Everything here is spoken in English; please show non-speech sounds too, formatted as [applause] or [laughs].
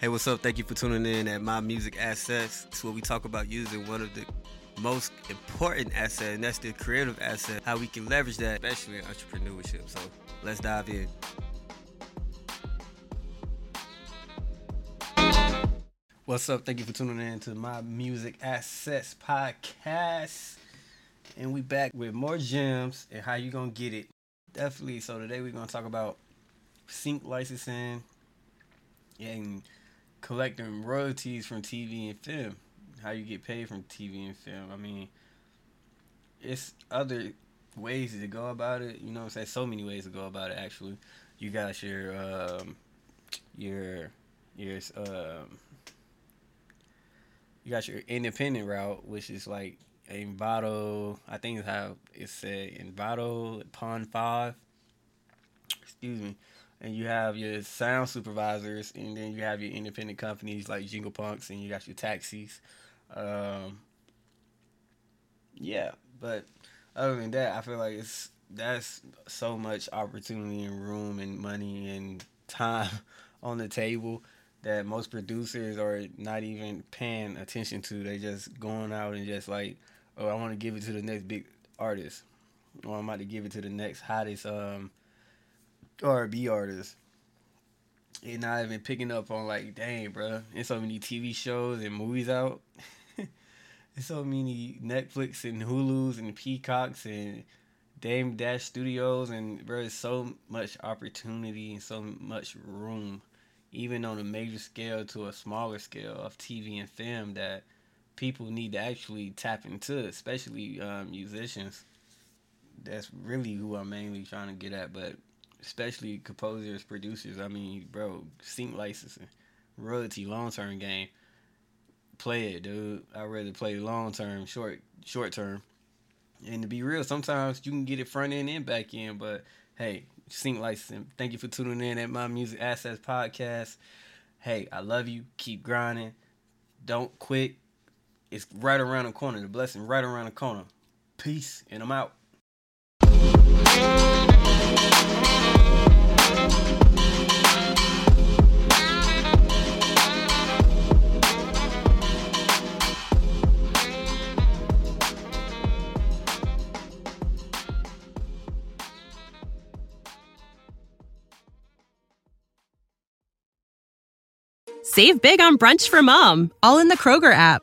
Hey, what's up? Thank you for tuning in at My Music Assets. It's where we talk about using one of the most important assets, and that's the creative asset, how we can leverage that, especially in entrepreneurship. So let's dive in. What's up? Thank you for tuning in to My Music Assets podcast. And we back with more gems and how you gonna get it. Definitely. So today we're gonna talk about sync licensing and collecting royalties from TV and film. How you get paid from TV and film. I mean, it's other ways to go about it. You know I'm saying? So many ways to go about it, actually. You got your, um, your, your, um, you got your independent route, which is like Envato. I think is how it's said. Envato, Pond 5. Excuse me and you have your sound supervisors, and then you have your independent companies like Jingle Punks, and you got your taxis. Um, yeah, but other than that, I feel like it's that's so much opportunity and room and money and time [laughs] on the table that most producers are not even paying attention to. They just going out and just like, oh, I want to give it to the next big artist, or I'm about to give it to the next hottest um R&B artists and not even picking up on like, dang, bro, there's so many TV shows and movies out. [laughs] there's so many Netflix and Hulu's and Peacocks and Dame Dash Studios and bro, there's so much opportunity and so much room, even on a major scale to a smaller scale of TV and film that people need to actually tap into, especially um, musicians. That's really who I'm mainly trying to get at, but especially composers, producers. I mean, bro, sync licensing, royalty, long term game. Play it, dude. I'd rather play long term, short short term. And to be real, sometimes you can get it front end and back end, but hey, sync licensing. Thank you for tuning in at my Music Assets Podcast. Hey, I love you. Keep grinding. Don't quit. It's right around the corner. The blessing right around the corner. Peace, and I'm out. Save big on brunch for mom, all in the Kroger app.